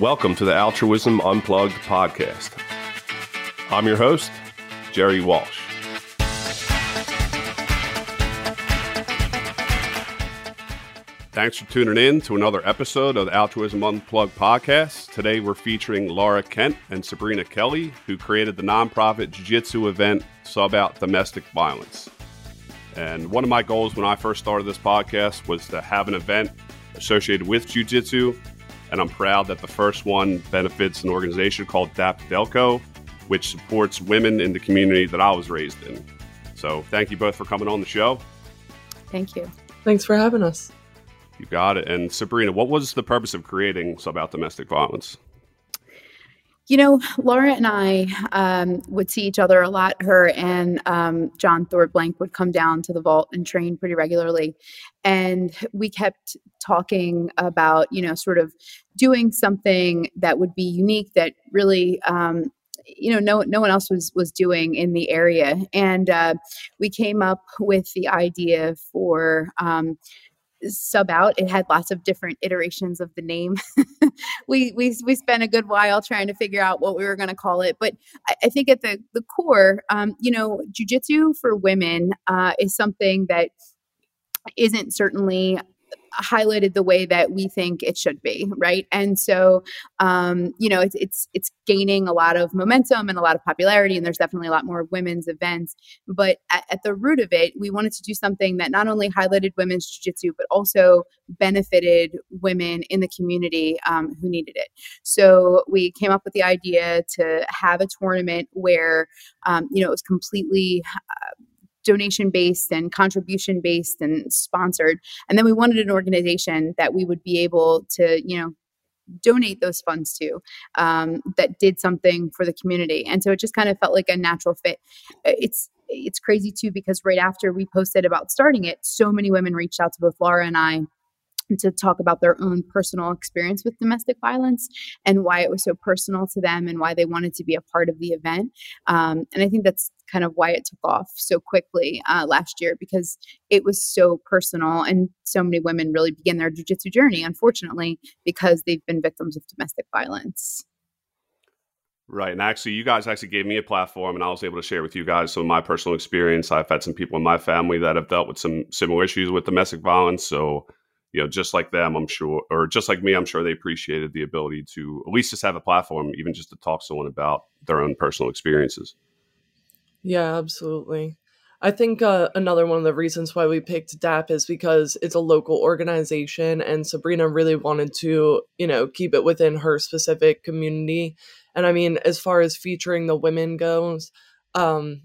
Welcome to the Altruism Unplugged podcast. I'm your host, Jerry Walsh. Thanks for tuning in to another episode of the Altruism Unplugged podcast. Today we're featuring Laura Kent and Sabrina Kelly, who created the nonprofit jiu jitsu event Sub Out Domestic Violence. And one of my goals when I first started this podcast was to have an event associated with jiu jitsu. And I'm proud that the first one benefits an organization called DAP Delco, which supports women in the community that I was raised in. So thank you both for coming on the show. Thank you. Thanks for having us. You got it. And Sabrina, what was the purpose of creating Sub Out Domestic Violence? You know, Laura and I um, would see each other a lot. Her and um, John Thornblank would come down to the vault and train pretty regularly. And we kept talking about, you know, sort of doing something that would be unique that really um, you know no no one else was was doing in the area and uh, we came up with the idea for um, sub out it had lots of different iterations of the name. We, we we spent a good while trying to figure out what we were going to call it but I, I, think at the the core um, you know jujitsu for women uh, is something that isn't certainly highlighted the way that we think it should be right? And so um, you know it's, it's it's gaining a lot of momentum and a lot of popularity and there's definitely a lot more women's events. But at, at the root of it we wanted to do something that not only highlighted women's jiu-jitsu but also benefited women in the community um, who needed it. So we came up with the idea to have a tournament where um, you know it was completely uh, donation based and contribution based and sponsored. And then we wanted an organization that we would be able to, you know, donate those funds to um, that did something for the community. And so it just kind of felt like a natural fit. It's it's crazy too because right after we posted about starting it, so many women reached out to both Laura and I to talk about their own personal experience with domestic violence and why it was so personal to them and why they wanted to be a part of the event. Um, and I think that's kind of why it took off so quickly uh, last year because it was so personal and so many women really begin their jujitsu journey, unfortunately, because they've been victims of domestic violence. Right. And actually, you guys actually gave me a platform, and I was able to share with you guys some of my personal experience. I've had some people in my family that have dealt with some similar issues with domestic violence. So you know, just like them, I'm sure, or just like me, I'm sure they appreciated the ability to at least just have a platform, even just to talk to someone about their own personal experiences. Yeah, absolutely. I think uh, another one of the reasons why we picked DAP is because it's a local organization, and Sabrina really wanted to, you know, keep it within her specific community. And I mean, as far as featuring the women goes, um,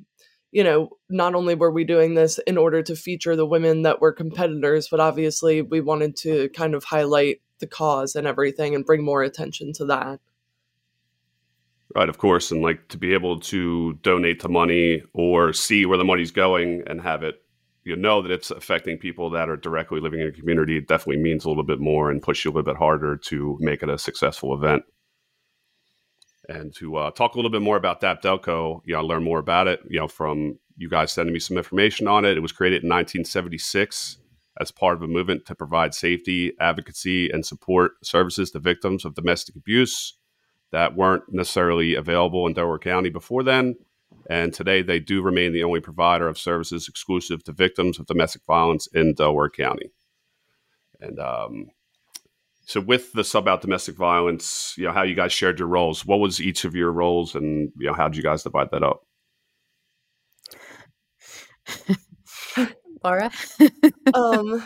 you know, not only were we doing this in order to feature the women that were competitors, but obviously we wanted to kind of highlight the cause and everything and bring more attention to that. Right, of course. And like to be able to donate the money or see where the money's going and have it, you know, that it's affecting people that are directly living in a community definitely means a little bit more and push you a little bit harder to make it a successful event and to uh, talk a little bit more about DAP Delco, you know, learn more about it, you know, from you guys sending me some information on it. It was created in 1976 as part of a movement to provide safety, advocacy, and support services to victims of domestic abuse that weren't necessarily available in Delaware County before then. And today they do remain the only provider of services exclusive to victims of domestic violence in Delaware County. And um, so with the sub out domestic violence, you know, how you guys shared your roles, what was each of your roles and you know, how did you guys divide that up? Laura? um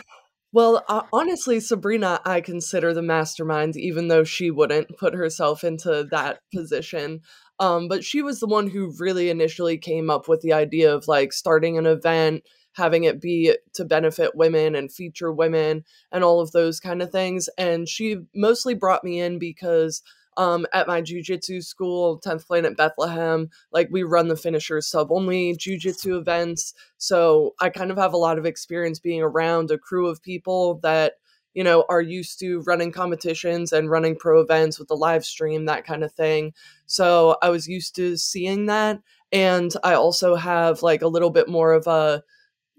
well, uh, honestly, Sabrina, I consider the mastermind, even though she wouldn't put herself into that position. Um, but she was the one who really initially came up with the idea of like starting an event, having it be to benefit women and feature women and all of those kind of things. And she mostly brought me in because um, at my jujitsu school, 10th Planet Bethlehem, like we run the finishers sub only jujitsu events. So I kind of have a lot of experience being around a crew of people that, you know, are used to running competitions and running pro events with the live stream, that kind of thing. So I was used to seeing that. And I also have like a little bit more of a,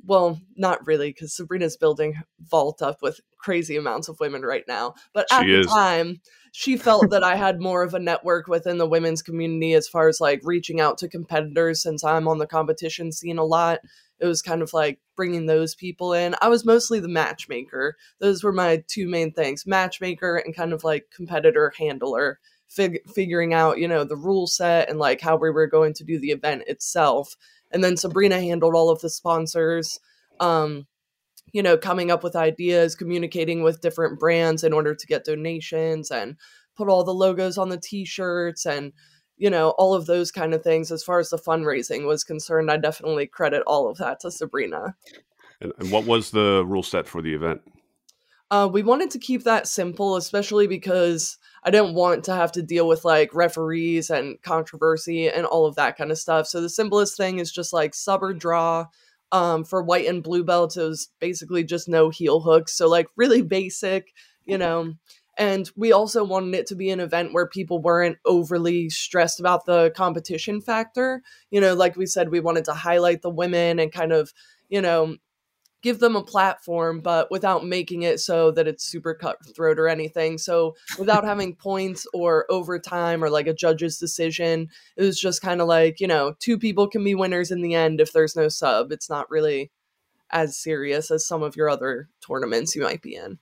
well, not really, because Sabrina's building Vault up with crazy amounts of women right now. But at she the is. time, she felt that I had more of a network within the women's community as far as like reaching out to competitors since I'm on the competition scene a lot. It was kind of like bringing those people in. I was mostly the matchmaker. Those were my two main things matchmaker and kind of like competitor handler, fig- figuring out, you know, the rule set and like how we were going to do the event itself. And then Sabrina handled all of the sponsors. Um, you know, coming up with ideas, communicating with different brands in order to get donations and put all the logos on the t-shirts and you know, all of those kind of things as far as the fundraising was concerned. I definitely credit all of that to Sabrina. And, and what was the rule set for the event? Uh, we wanted to keep that simple, especially because I didn't want to have to deal with like referees and controversy and all of that kind of stuff. So the simplest thing is just like sub or draw, um, for white and blue belts, it was basically just no heel hooks. So, like, really basic, you know. And we also wanted it to be an event where people weren't overly stressed about the competition factor. You know, like we said, we wanted to highlight the women and kind of, you know, give them a platform, but without making it so that it's super cutthroat or anything. So without having points or overtime or like a judge's decision, it was just kind of like, you know, two people can be winners in the end if there's no sub. It's not really as serious as some of your other tournaments you might be in.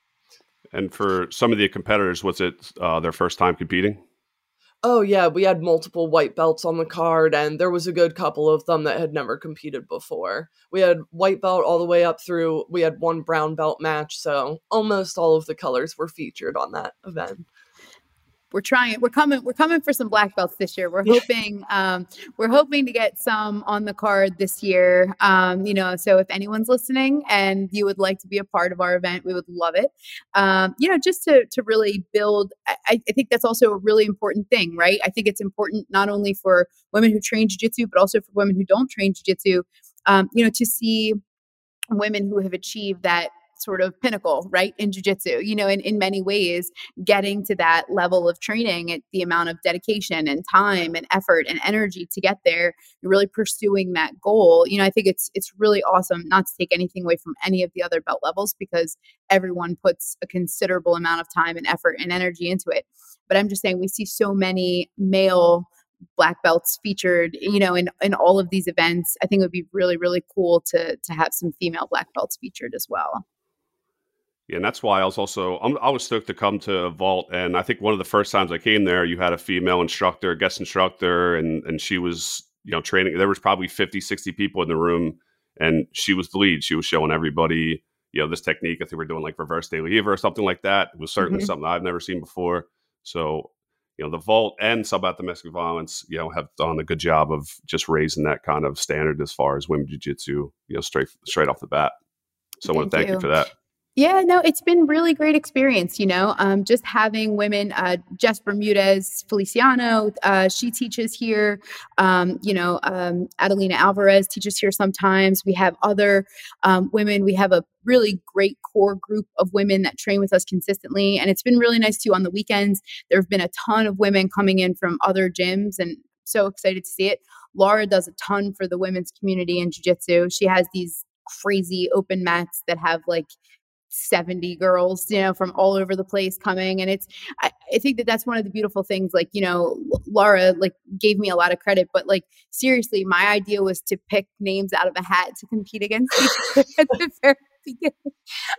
And for some of the competitors, was it uh, their first time competing? Oh yeah, we had multiple white belts on the card, and there was a good couple of them that had never competed before. We had white belt all the way up through. We had one brown belt match, so almost all of the colors were featured on that event we're trying we're coming we're coming for some black belts this year. We're hoping um, we're hoping to get some on the card this year um, you know so if anyone's listening and you would like to be a part of our event we would love it. Um, you know just to to really build I, I, think that's also a really important thing right? I think it's important not only for women who train jiu-jitsu but also for women who don't train jiu-jitsu um, you know to see women who have achieved that sort of pinnacle, right, in jujitsu. You know, in, in many ways, getting to that level of training at the amount of dedication and time and effort and energy to get there, really pursuing that goal. You know, I think it's it's really awesome not to take anything away from any of the other belt levels because everyone puts a considerable amount of time and effort and energy into it. But I'm just saying we see so many male black belts featured you know in in all of these events i think it would be really really cool to to have some female black belts featured as well yeah, and that's why I was also I'm, i was stoked to come to Vault, and I think one of the first times I came there, you had a female instructor, guest instructor, and and she was you know training. There was probably 50, 60 people in the room, and she was the lead. She was showing everybody you know this technique. I think we're doing like reverse De La Riva or something like that. It was certainly mm-hmm. something I've never seen before. So you know the Vault and Sub Out Domestic Violence, you know, have done a good job of just raising that kind of standard as far as women jiu-jitsu, you know, straight straight off the bat. So thank I want to thank you. you for that. Yeah, no, it's been really great experience. You know, um, just having women, uh, Jess Bermudez Feliciano, uh, she teaches here. Um, you know, um, Adelina Alvarez teaches here sometimes. We have other um, women. We have a really great core group of women that train with us consistently, and it's been really nice too. On the weekends, there have been a ton of women coming in from other gyms, and so excited to see it. Laura does a ton for the women's community in jiu-jitsu. She has these crazy open mats that have like 70 girls you know from all over the place coming and it's I, I, think that that's one of the beautiful things like you know laura like gave me a lot of credit but like seriously my idea was to pick names out of a hat to compete against at the very beginning.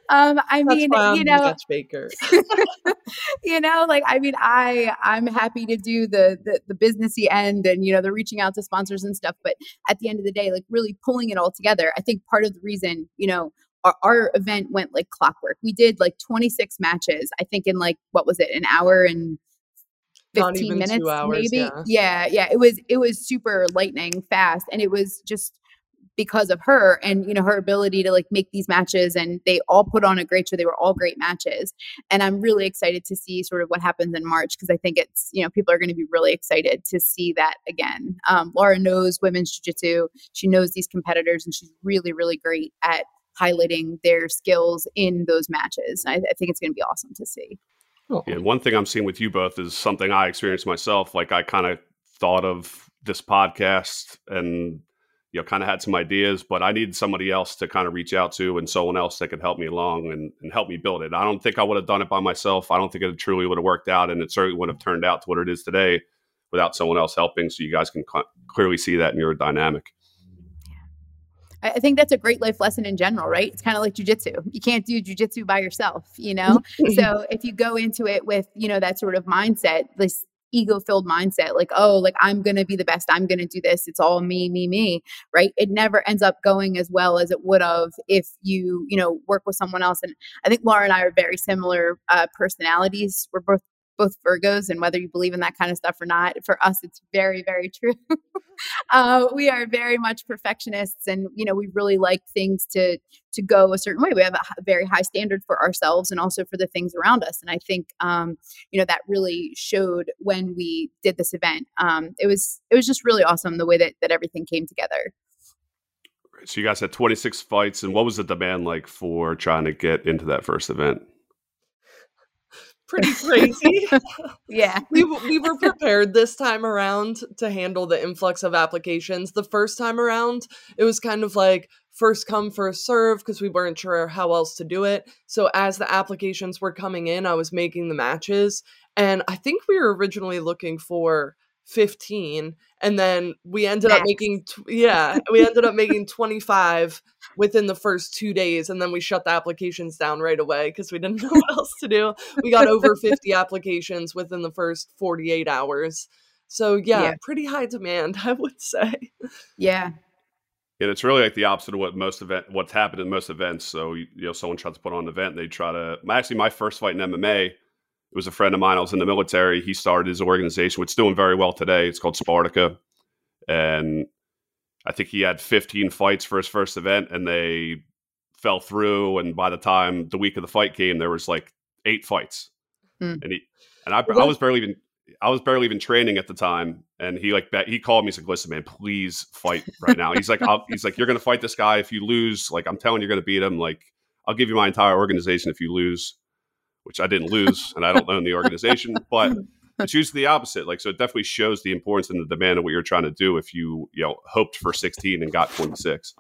Um i that's mean you know baker you know like i mean i i'm happy to do the, the the businessy end and you know the reaching out to sponsors and stuff but at the end of the day like really pulling it all together i think part of the reason you know our, our event went like clockwork. We did like 26 matches, I think in like, what was it, an hour and 15 minutes hours, maybe yeah. yeah yeah it was it was super lightning fast and it was just because of her and you know her ability to like make these matches and they all put on a great show they were all great matches and i'm really excited to see sort of what happens in march because i think it's you know people are going to be really excited to see that again um, laura knows women's jiu-jitsu she knows these competitors and she's really really great at highlighting their skills in those matches. I, I think it's going to be awesome to see. Cool. Yeah, one thing I'm seeing with you both is something I experienced myself. Like I kind of thought of this podcast and you know, kind of had some ideas, but I needed somebody else to kind of reach out to and someone else that could help me along and, and help me build it. I don't think I would have done it by myself. I don't think it truly would have worked out, and it certainly would have turned out to what it is today without someone else helping. So you guys can cl- clearly see that in your dynamic. I think that's a great life lesson in general, right? It's kind of like jujitsu. You can't do jujitsu by yourself, you know? so if you go into it with, you know, that sort of mindset, this ego filled mindset, like, oh, like I'm going to be the best, I'm going to do this, it's all me, me, me, right? It never ends up going as well as it would have if you, you know, work with someone else. And I think Laura and I are very similar uh, personalities. We're both both Virgos, and whether you believe in that kind of stuff or not, for us, it's very, very true. uh, we are very much perfectionists, and you know, we really like things to to go a certain way. We have a very high standard for ourselves and also for the things around us. And I think, um, you know, that really showed when we did this event. Um, it was it was just really awesome the way that that everything came together. So you guys had 26 fights, and what was the demand like for trying to get into that first event? Pretty crazy. yeah. We, we were prepared this time around to handle the influx of applications. The first time around, it was kind of like first come, first serve because we weren't sure how else to do it. So as the applications were coming in, I was making the matches. And I think we were originally looking for 15 and then we ended Max. up making yeah we ended up making 25 within the first two days and then we shut the applications down right away because we didn't know what else to do we got over 50 applications within the first 48 hours so yeah, yeah, pretty high demand i would say yeah and it's really like the opposite of what most event what's happened in most events so you, you know someone tries to put on an event they try to actually my first fight in mma it was a friend of mine. I was in the military. He started his organization, which is doing very well today. It's called Spartica. And I think he had 15 fights for his first event and they fell through. And by the time the week of the fight came, there was like eight fights. Hmm. And he, and I, I was barely even, I was barely even training at the time. And he like, he called me, he's like, listen, man, please fight right now. He's like, I'll, he's like, you're going to fight this guy. If you lose, like, I'm telling you, you're going to beat him. Like, I'll give you my entire organization if you lose which I didn't lose, and I don't own the organization, but it's usually the opposite. Like, so it definitely shows the importance and the demand of what you're trying to do if you, you know, hoped for 16 and got 26.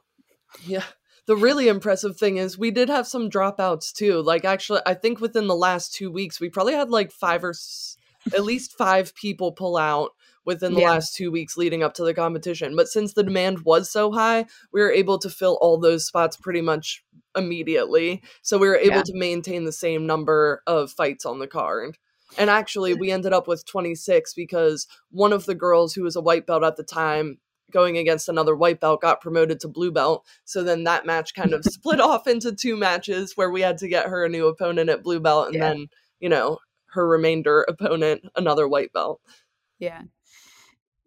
Yeah. The really impressive thing is we did have some dropouts too. Like, actually, I think within the last two weeks, we probably had like five or s- at least five people pull out within the yeah. last two weeks leading up to the competition. But since the demand was so high, we were able to fill all those spots pretty much immediately. So we were able yeah. to maintain the same number of fights on the card. And actually, we ended up with 26 because one of the girls who was a white belt at the time going against another white belt got promoted to blue belt. So then that match kind of split off into two matches where we had to get her a new opponent at blue belt and yeah. then, you know, her remainder opponent another white belt. Yeah.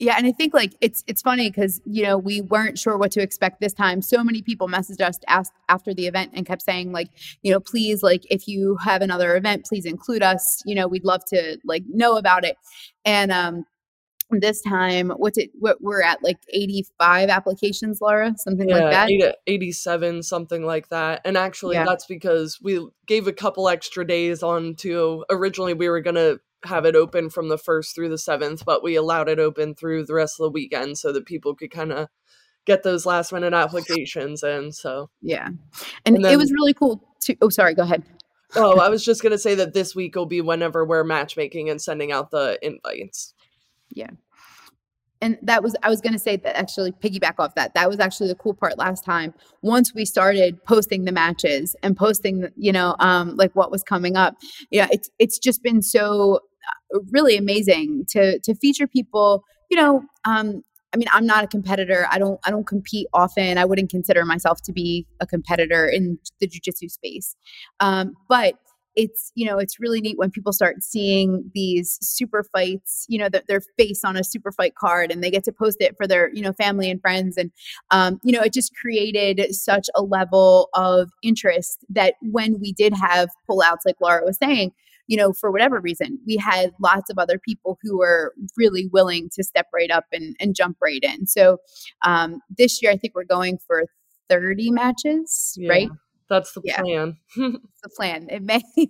Yeah, and I think like it's it's funny because you know we weren't sure what to expect this time. So many people messaged us asked after the event and kept saying like, you know, please like if you have another event, please include us. You know, we'd love to like know about it. And um this time what's it what we're at like 85 applications laura something yeah, like that 87 something like that and actually yeah. that's because we gave a couple extra days on to originally we were gonna have it open from the first through the seventh, but we allowed it open through the rest of the weekend so that people could kind of get those last minute applications in. So yeah, and, and then, it was really cool. To oh, sorry, go ahead. oh, I was just gonna say that this week will be whenever we're matchmaking and sending out the invites. Yeah. And that was, I was going to say that actually piggyback off that. That was actually the cool part last time. Once we started posting the matches and posting, you know, um, like what was coming up, yeah, it's it's just been so really amazing to to feature people. You know, um, I mean, I'm not a competitor. I don't I don't compete often. I wouldn't consider myself to be a competitor in the jujitsu space. Um, but it's you know it's really neat when people start seeing these super fights you know that their face on a super fight card and they get to post it for their you know family and friends and um, you know it just created such a level of interest that when we did have pullouts like laura was saying you know, for whatever reason, we had lots of other people who were really willing to step right up and, and jump right in. So um, this year, I think we're going for 30 matches, yeah, right? That's the yeah. plan. the plan. It may.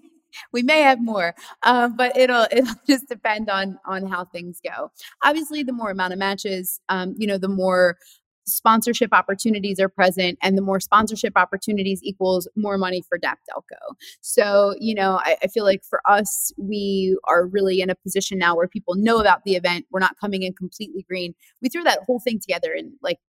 we may have more, uh, but it'll it'll just depend on on how things go. Obviously, the more amount of matches, um, you know, the more sponsorship opportunities are present and the more sponsorship opportunities equals more money for DAP Delco. So, you know, I, I, feel like for us, we are really in a position now where people know about the event. We're not coming in completely green. We threw that whole thing together in like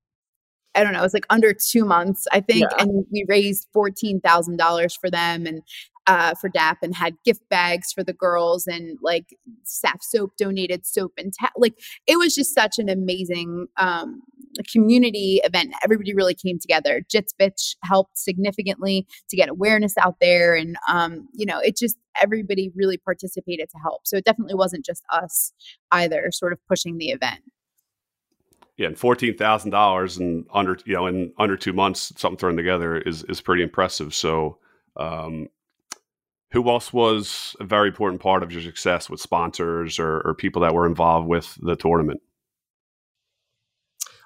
I don't know, it was like under two months, I think. Yeah. And we raised $14,000 for them and uh, for DAP and had gift bags for the girls and like SAF soap donated soap and ta- like it was just such an amazing um, community event. Everybody really came together. Jits Bitch helped significantly to get awareness out there. And, um, you know, it just, everybody really participated to help. So it definitely wasn't just us either, sort of pushing the event yeah, and fourteen thousand dollars and under you know in under two months, something thrown together is is pretty impressive. So, um, who else was a very important part of your success with sponsors or, or people that were involved with the tournament?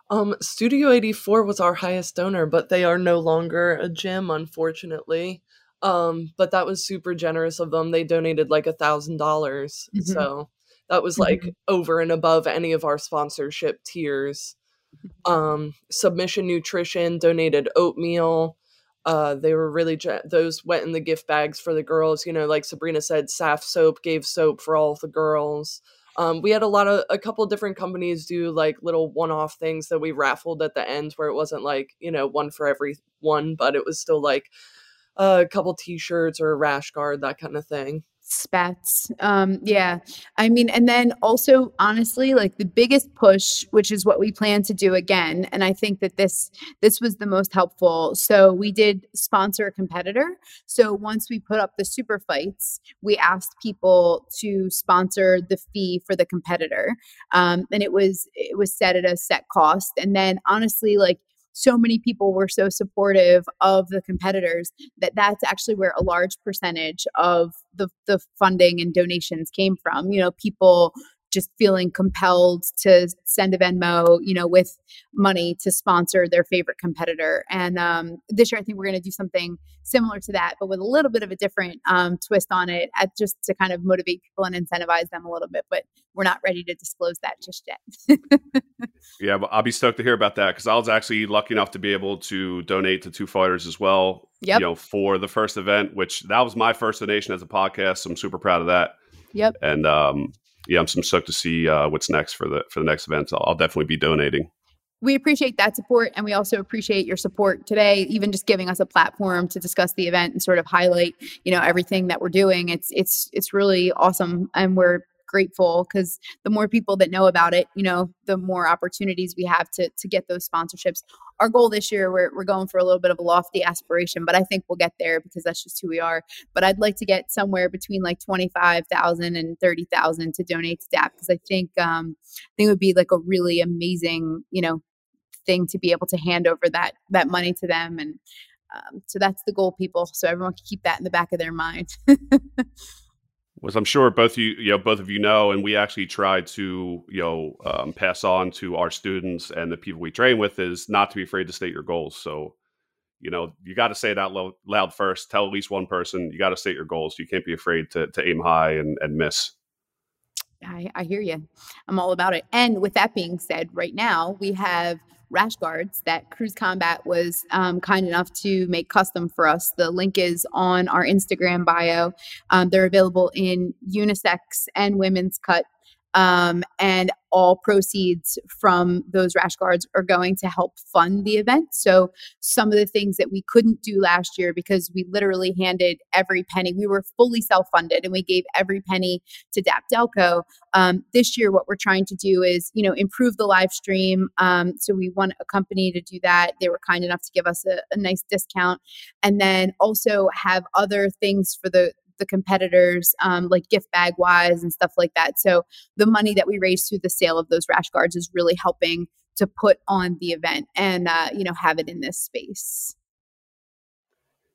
Um, Studio 84 was our highest donor, but they are no longer a gym, unfortunately. Um, but that was super generous of them. They donated like a thousand dollars. Mm-hmm. So that was like mm-hmm. over and above any of our sponsorship tiers. Um, Submission Nutrition donated oatmeal. Uh, they were really ge- those went in the gift bags for the girls. You know, like Sabrina said, SAF soap gave soap for all the girls. Um, we had a lot of a couple different companies do like little one-off things that we raffled at the end, where it wasn't like you know one for every one, but it was still like a couple T-shirts or a rash guard, that kind of thing spats um yeah. I mean and then also honestly like the biggest push which is what we plan to do again and i think that this this was the most helpful. So we did sponsor a competitor. So once we put up the super fights we asked people to sponsor the fee for the competitor um and it was it was set at a set cost. And then honestly like so many people were so supportive of the competitors that that's actually where a large percentage of the, the funding and donations came from. You know people just feeling compelled to send a Venmo, you know, with money to sponsor their favorite competitor. And um, this year, I think we're going to do something similar to that, but with a little bit of a different um, twist on it, at just to kind of motivate people and incentivize them a little bit. But we're not ready to disclose that just yet. yeah, but I'll be stoked to hear about that because I was actually lucky enough to be able to donate to two fighters as well. Yep. You know, for the first event, which that was my first donation as a podcast. So I'm super proud of that. Yep. And um, yeah, I'm, so stoked to see uh, what's next for the for the next event. So I'll definitely be donating. We appreciate that support, and we also appreciate your support today. Even just giving us a platform to discuss the event and sort of highlight, you know, everything that we're doing. It's it's it's really awesome, and we're grateful because the more people that know about it, you know, the more opportunities we have to to get those sponsorships. Our goal this year, we're we're going for a little bit of a lofty aspiration, but I think we'll get there because that's just who we are. But I'd like to get somewhere between like twenty five thousand and thirty thousand to donate to DAP because I think um, I think it would be like a really amazing, you know, thing to be able to hand over that that money to them and. Um, so that's the goal, people. So everyone can keep that in the back of their mind. was I'm sure both you, you know, both of you know, and we actually try to, you know, um, pass on to our students and the people we train with is not to be afraid to state your goals. So, you know, you got to say it out loud, loud first. Tell at least one person. You got to state your goals. You can't be afraid to to aim high and, and miss. I, I hear you. I'm all about it. And with that being said, right now we have rash guards that Cruise Combat was um, kind enough to make custom for us. The link is on our Instagram bio. Um, they're available in unisex and women's cut um, and all proceeds from those rash guards are going to help fund the event. So, some of the things that we couldn't do last year because we literally handed every penny, we were fully self funded and we gave every penny to DAP Delco. Um, this year, what we're trying to do is, you know, improve the live stream. Um, so, we want a company to do that. They were kind enough to give us a, a nice discount and then also have other things for the the competitors, um, like gift bag wise and stuff like that. So the money that we raise through the sale of those rash guards is really helping to put on the event and uh, you know have it in this space.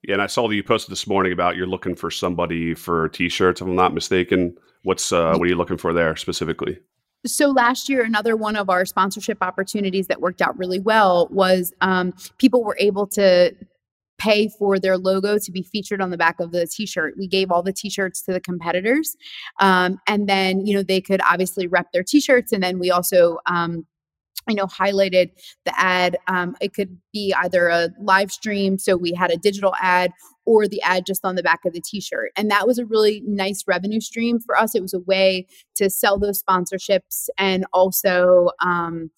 Yeah, and I saw that you posted this morning about you're looking for somebody for t-shirts. If I'm not mistaken, what's uh, what are you looking for there specifically? So last year, another one of our sponsorship opportunities that worked out really well was um, people were able to pay for their logo to be featured on the back of the t-shirt. We gave all the t-shirts to the competitors um, and then you know they could obviously rep their t-shirts and then we also um, you know highlighted the ad um, it could be either a live stream so we had a digital ad or the ad just on the back of the t-shirt. And that was a really nice revenue stream for us. It was a way to sell those sponsorships and also um,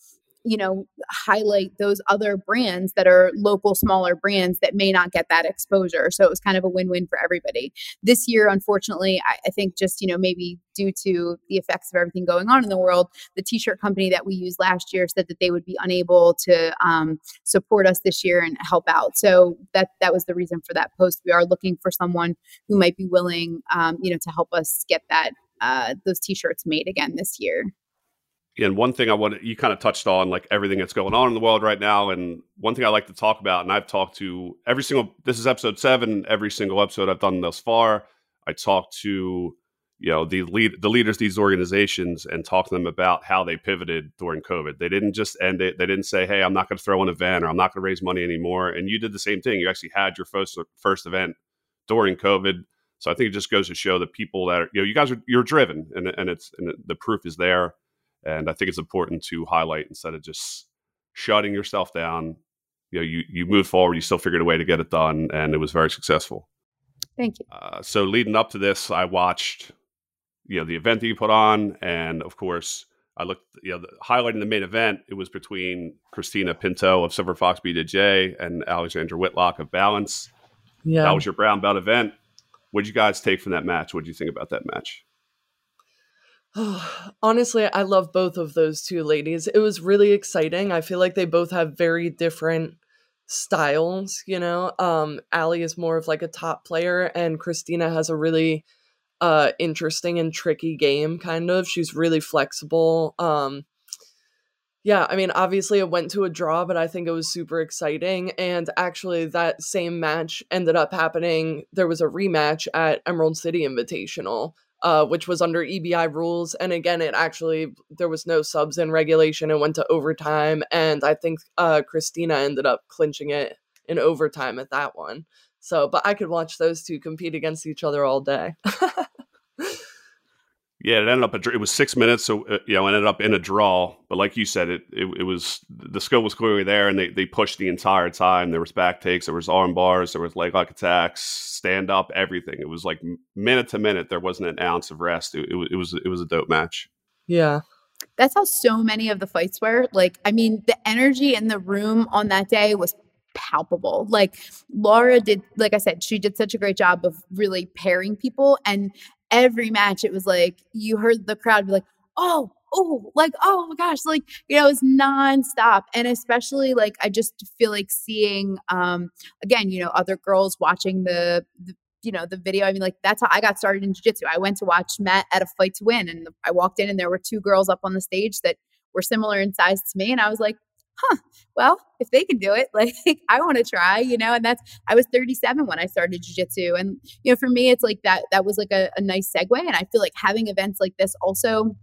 you know highlight those other brands that are local smaller brands that may not get that exposure. So it was kind of a win-win for everybody. This year unfortunately I, I, think just you know maybe due to the effects of everything going on in the world the t-shirt company that we used last year said that they would be unable to um, support us this year and help out. So that that was the reason for that post. We are looking for someone who might be willing um, you know to help us get that uh, those t-shirts made again this year and one thing I want you kind of touched on like everything that's going on in the world right now, and one thing I like to talk about, and I've talked to every single. This is episode seven. Every single episode I've done thus far, I talked to you know the lead the leaders of these organizations and talk to them about how they pivoted during COVID. They didn't just end it. They didn't say, "Hey, I'm not going to throw an event or I'm not going to raise money anymore." And you did the same thing. You actually had your first first event during COVID. So I think it just goes to show that people that are, you know you guys are you're driven and and it's and the proof is there and I think it's important to highlight instead of just shutting yourself down. You know, you you moved forward, you still figured a way to get it done, and it was very successful. Thank you. Uh, so leading up to this, I watched, you know, the event that you put on, and of course, I looked, you know, the, highlighting the main event. It was between Christina Pinto of Silver Fox BJJ and Alexandra Whitlock of Balance. Yeah, that was your brown belt event. What did you guys take from that match? What did you think about that match? Honestly, I love both of those two ladies. It was really exciting. I feel like they both have very different styles, you know. Um Allie is more of like a top player and Christina has a really uh interesting and tricky game kind of. She's really flexible. Um yeah, I mean, obviously it went to a draw, but I think it was super exciting. And actually, that same match ended up happening. There was a rematch at Emerald City Invitational uh, which was under EBI rules. And again, it actually there was no subs in regulation. It went to overtime, and I think uh, Christina ended up clinching it in overtime at that one. So, but I could watch those two compete against each other all day. Yeah, it ended up a, it was six minutes, so uh, you know, ended up in a draw. But like you said, it, it, it was the skill was clearly there, and they they pushed the entire time. There was back takes, there was arm bars, there was leg lock attacks, stand up, everything. It was like minute to minute. There wasn't an ounce of rest. It, it, it was it was a dope match. Yeah, that's how so many of the fights were. Like, I mean, the energy in the room on that day was palpable. Like Laura did, like I said, she did such a great job of really pairing people. And every match, it was like you heard the crowd be like, oh, oh, like, oh my gosh, like, you know, it's nonstop. And especially like I just feel like seeing um again, you know, other girls watching the, the you know the video i mean like that's how i got started in jiu-jitsu i went to watch matt at a fight to win and i walked in and there were two girls up on the stage that were similar in size to me and i was like huh, well, if they can do it, like I want to try, you know, and that's, I was 37 when I started jujitsu. And, you know, for me, it's like that, that was like a, a nice segue. And I feel like having events like this also,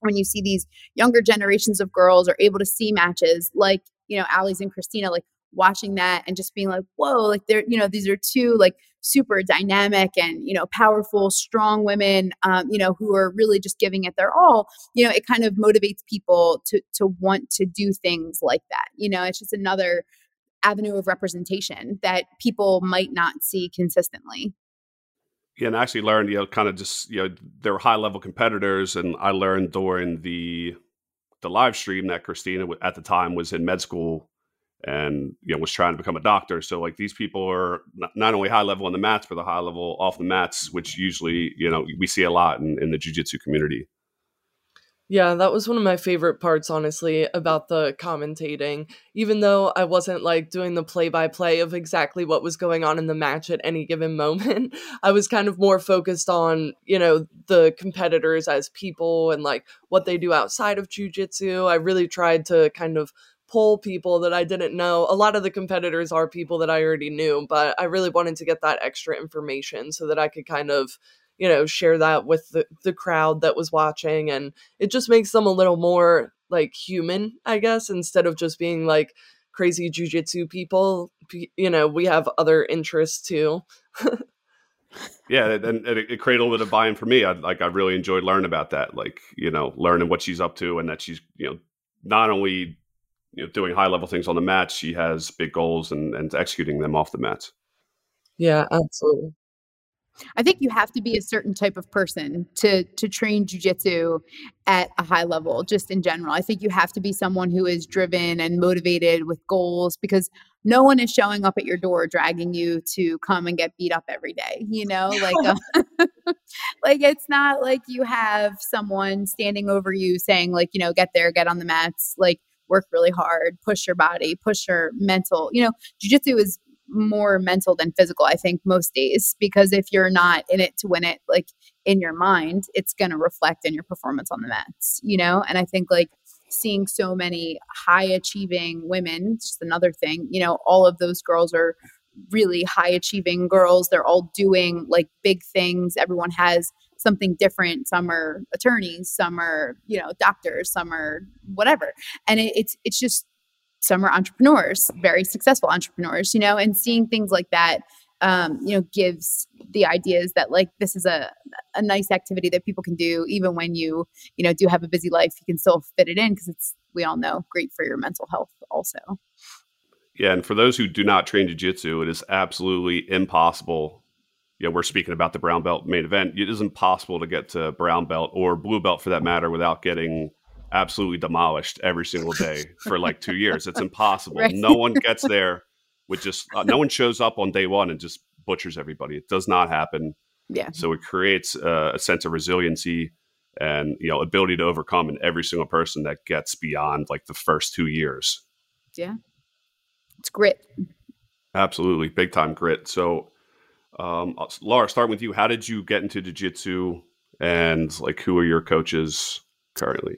when you see these younger generations of girls are able to see matches like, you know, Allie's and Christina, like watching that and just being like, whoa, like they're, you know, these are two like super dynamic and, you know, powerful, strong women, um, you know, who are really just giving it their all, you know, it kind of motivates people to, to want to do things like that. You know, it's just another avenue of representation that people might not see consistently. Yeah, and I actually learned, you know, kind of just, you know, there were high level competitors, and I learned during the the live stream that Christina at the time was in med school and you know was trying to become a doctor. So like these people are not, only high level on the mats but the high level off the mats which usually you know we see a lot in, in the jiu-jitsu community. Yeah that was one of my favorite parts honestly about the commentating. Even though i wasn't like doing the play-by-play of exactly what was going on in the match at any given moment i was kind of more focused on you know the competitors as people and like what they do outside of jiu-jitsu. I really tried to kind of pull people that I didn't know. A lot of the competitors are people that I already knew, but I really wanted to get that extra information so that I could kind of, you know, share that with the, the crowd that was watching. And it just makes them a little more like human, I guess, instead of just being like crazy jujitsu people. You know, we have other interests too. yeah, and, it, it, created a little bit of buy-in for me. I like I really enjoyed learning about that, like you know, learning what she's up to and that she's you know not only you know doing high level things on the mats, she has big goals and and executing them off the mat. Yeah, absolutely. I think you have to be a certain type of person to to train jujitsu at a high level, just in general. I think you have to be someone who is driven and motivated with goals because no one is showing up at your door dragging you to come and get beat up every day. You know, like uh, like it's not like you have someone standing over you saying like you know get there, get on the mats, like work really hard, push your body, push your mental. You know, jujitsu is more mental than physical, I think, most days. Because if you're not in it to win it, like in your mind, it's going to reflect in your performance on the mats, you know? And I think like seeing so many high achieving women, just another thing, you know, all of those girls are really high achieving girls. They're all doing like big things. Everyone has something different. Some are attorneys, some are, you know, doctors, some are whatever. And it, it's, it's just, some are entrepreneurs, very successful entrepreneurs, you know, and seeing things like that, um, you know, gives the ideas that like this is a, a nice activity that people can do even when you, you know, do have a busy life, you can still fit it in because it's, we all know, great for your mental health also. Yeah. And for those who do not train jiu-jitsu, it is absolutely impossible. You know, we're speaking about the brown belt main event. It is impossible to get to brown belt or blue belt for that matter without getting absolutely demolished every single day for like two years. It's impossible. Right. No one gets there with just uh, no one shows up on day one and just butchers everybody. It does not happen. Yeah. So it creates uh, a sense of resiliency and you know ability to overcome in every single person that gets beyond like the first two years. Yeah. It's grit. Absolutely, big time grit. So, um, uh, Laura, starting with you, how did you get into jiu-jitsu and like who are your coaches currently?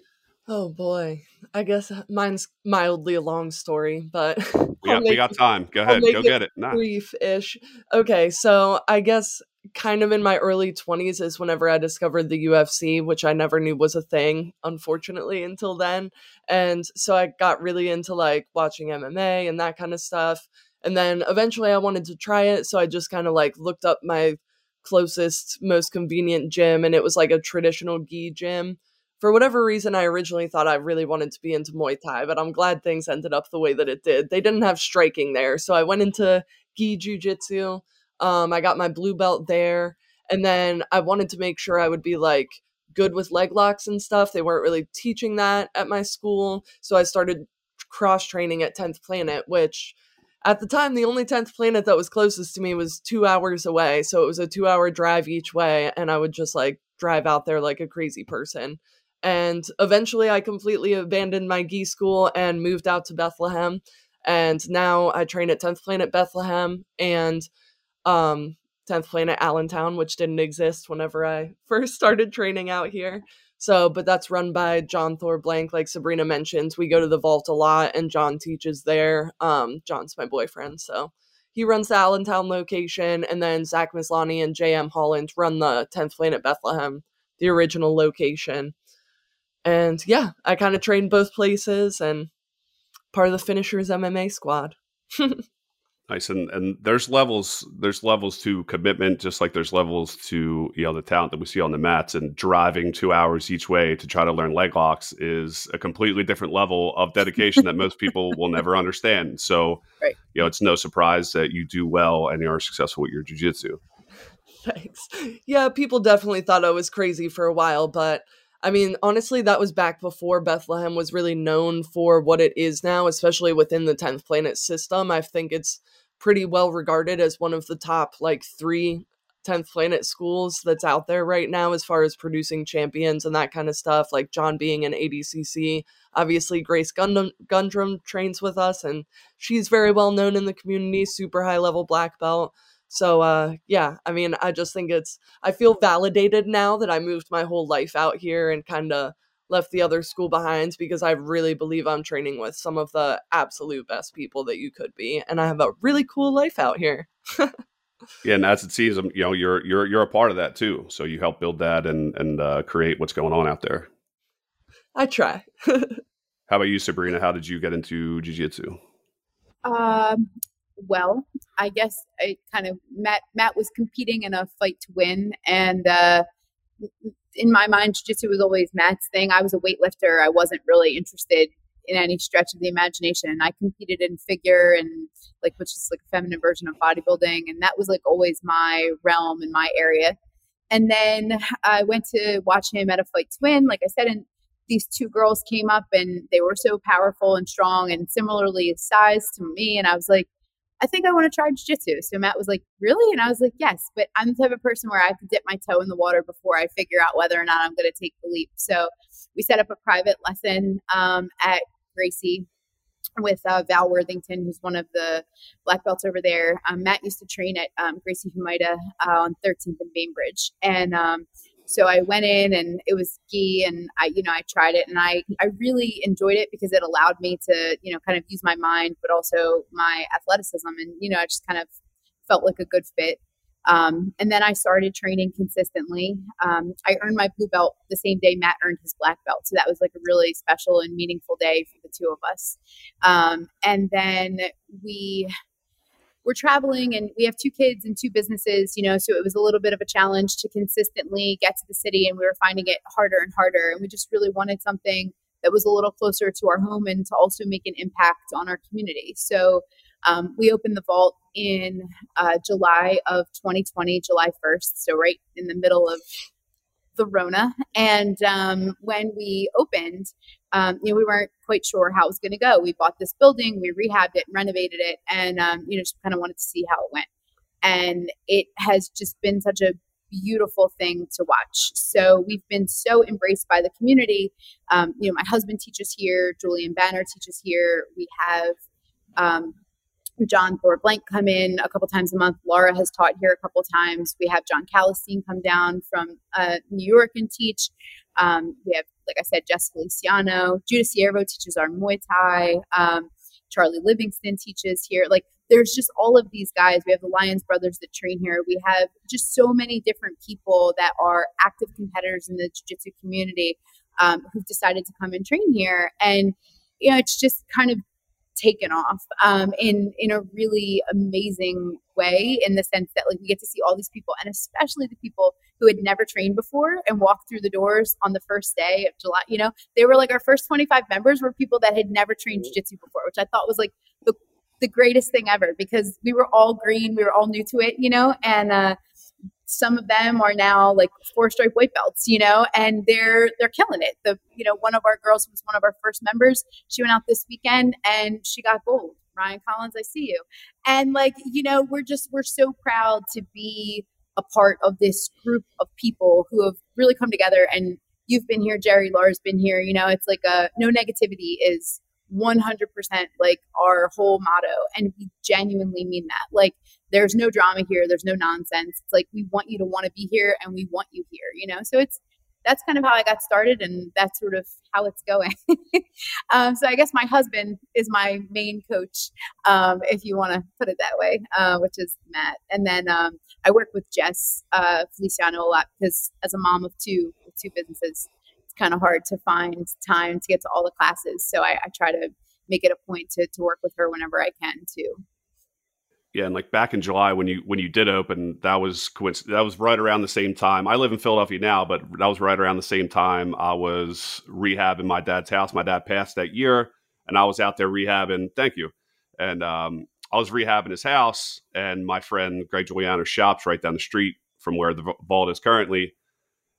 Oh boy. I guess mine's mildly a long story, but we got, we got time. Go ahead. Go get it. Nah. Brief ish. Okay. So I guess kind of in my early 20s is whenever I discovered the UFC, which I never knew was a thing, unfortunately, until then. And so I got really into like watching MMA and that kind of stuff. And then eventually I wanted to try it. So I just kind of like looked up my closest, most convenient gym, and it was like a traditional gi gym for whatever reason, I originally thought I really wanted to be into Muay Thai, but I'm glad things ended up the way that it did. They didn't have striking there, so I went into gi jujitsu. Um, I got my blue belt there, and then I wanted to make sure I would be like good with leg locks and stuff. They weren't really teaching that at my school, so I started cross training at 10th Planet, which at the time the only 10th planet that was closest to me was two hours away so it was a two hour drive each way and i would just like drive out there like a crazy person and eventually, I completely abandoned my gi school and moved out to Bethlehem. And now I train at 10th Planet Bethlehem and um, 10th Planet Allentown, which didn't exist whenever I first started training out here. So, but that's run by John Thor Blank, like Sabrina mentions, We go to the vault a lot, and John teaches there. Um, John's my boyfriend, so he runs the Allentown location, and then Zach Maslany and JM Holland run the 10th Planet Bethlehem, the original location. And yeah, I kind of trained both places and part of the finishers MMA squad. nice. And and there's levels there's levels to commitment just like there's levels to you know the talent that we see on the mats. And driving two hours each way to try to learn leg locks is a completely different level of dedication that most people will never understand. So right. you know it's no surprise that you do well and you are successful with your jiu-jitsu. Thanks yeah people definitely thought i was crazy for a while but I mean, honestly, that was back before Bethlehem was really known for what it is now, especially within the 10th planet system. I think it's pretty well regarded as one of the top, like, three 10th planet schools that's out there right now as far as producing champions and that kind of stuff. Like, John being an ADCC. Obviously, Grace Gundam, Gundrum trains with us, and she's very well known in the community, super high level black belt. So uh yeah, I mean, I just think it's I feel validated now that I moved my whole life out here and kind of left the other school behind because I really believe I'm training with some of the absolute best people that you could be and I have a really cool life out here. yeah, and as it seems, um, you know, you're you're you're a part of that too. So you help build that and and uh, create what's going on out there. I try. How about you, Sabrina? How did you get into jiu-jitsu? Um, well. I guess I kind of Matt Matt was competing in a fight to win, and uh, in my mind, jiu-jitsu was always Matt's thing. I was a weightlifter. I wasn't really interested in any stretch of the imagination. I competed in figure and like, which is like a feminine version of bodybuilding. And that was like always my realm and my area. And then I went to watch him at a fight to win. Like I said, and these two girls came up and they were so powerful and strong and similarly sized to me. And I was like, I think I want to try jujitsu. So Matt was like, Really? And I was like, Yes, but I'm the type of person where I have to dip my toe in the water before I figure out whether or not I'm going to take the leap. So we set up a private lesson um, at Gracie with uh, Val Worthington, who's one of the black belts over there. Um, Matt used to train at um, Gracie Humaita uh, on 13th and Bainbridge. And um, so I went in and it was ski and I, you know, I tried it and I, I really enjoyed it because it allowed me to, you know, kind of use my mind, but also my athleticism. And, you know, I just kind of felt like a good fit. Um, and then I started training consistently. Um, I earned my blue belt the same day Matt earned his black belt. So that was like a really special and meaningful day for the two of us. Um, and then we we're traveling and we have two kids and two businesses, you know, so it was a little bit of a challenge to consistently get to the city and we were finding it harder and harder. And we just really wanted something that was a little closer to our home and to also make an impact on our community. So um, we opened the vault in uh, July of 2020, July 1st. So right in the middle of the Rona. And um, when we opened, um, you know, we weren't quite sure how it was going to go. We bought this building, we rehabbed it, renovated it, and um, you know, just kind of wanted to see how it went. And it has just been such a beautiful thing to watch. So we've been so embraced by the community. Um, you know, my husband teaches here, Julian Banner teaches here. We have um, John Thor Blank come in a couple times a month. Laura has taught here a couple times. We have John Calistine come down from uh, New York and teach. Um, we have, like I said, Jess Feliciano. Judah Siervo teaches our Muay Thai. Um, Charlie Livingston teaches here. Like, there's just all of these guys. We have the Lyons brothers that train here. We have just so many different people that are active competitors in the jiu-jitsu community um, who've decided to come and train here. And, you know, it's just kind of taken off um, in in a really amazing way in the sense that like we get to see all these people and especially the people who had never trained before and walked through the doors on the first day of July. You know, they were like our first 25 members were people that had never trained jiu-jitsu before, which I thought was like the the greatest thing ever because we were all green, we were all new to it, you know, and uh, some of them are now like four stripe white belts, you know, and they're they're killing it. The you know one of our girls was one of our first members. She went out this weekend and she got gold. Ryan Collins, I see you, and like you know we're just we're so proud to be a part of this group of people who have really come together. And you've been here, Jerry, Laura's been here. You know, it's like a no negativity is 100% like our whole motto and we genuinely mean that. Like there's no drama here there's no nonsense. It's like we want you to want to be here and we want you here you know? So it's that's kind of how i got started and that's sort of how it's going. Um, so i guess my husband is my main coach um, if you want to put it that way uh, which is matt. And then um, i work with jess uh, feliciano a lot because as a mom of two with two businesses it's kind of hard to find time to get to all the classes so i, I try to make it a point to, to work with her whenever i can too yeah, and like back in July when you when you did open, that was coincident. That was right around the same time. I live in Philadelphia now, but that was right around the same time I was rehabbing my dad's house. My dad passed that year, and I was out there rehabbing. Thank you. And um, I was rehabbing his house, and my friend Greg Juliano shops right down the street from where the vault is currently.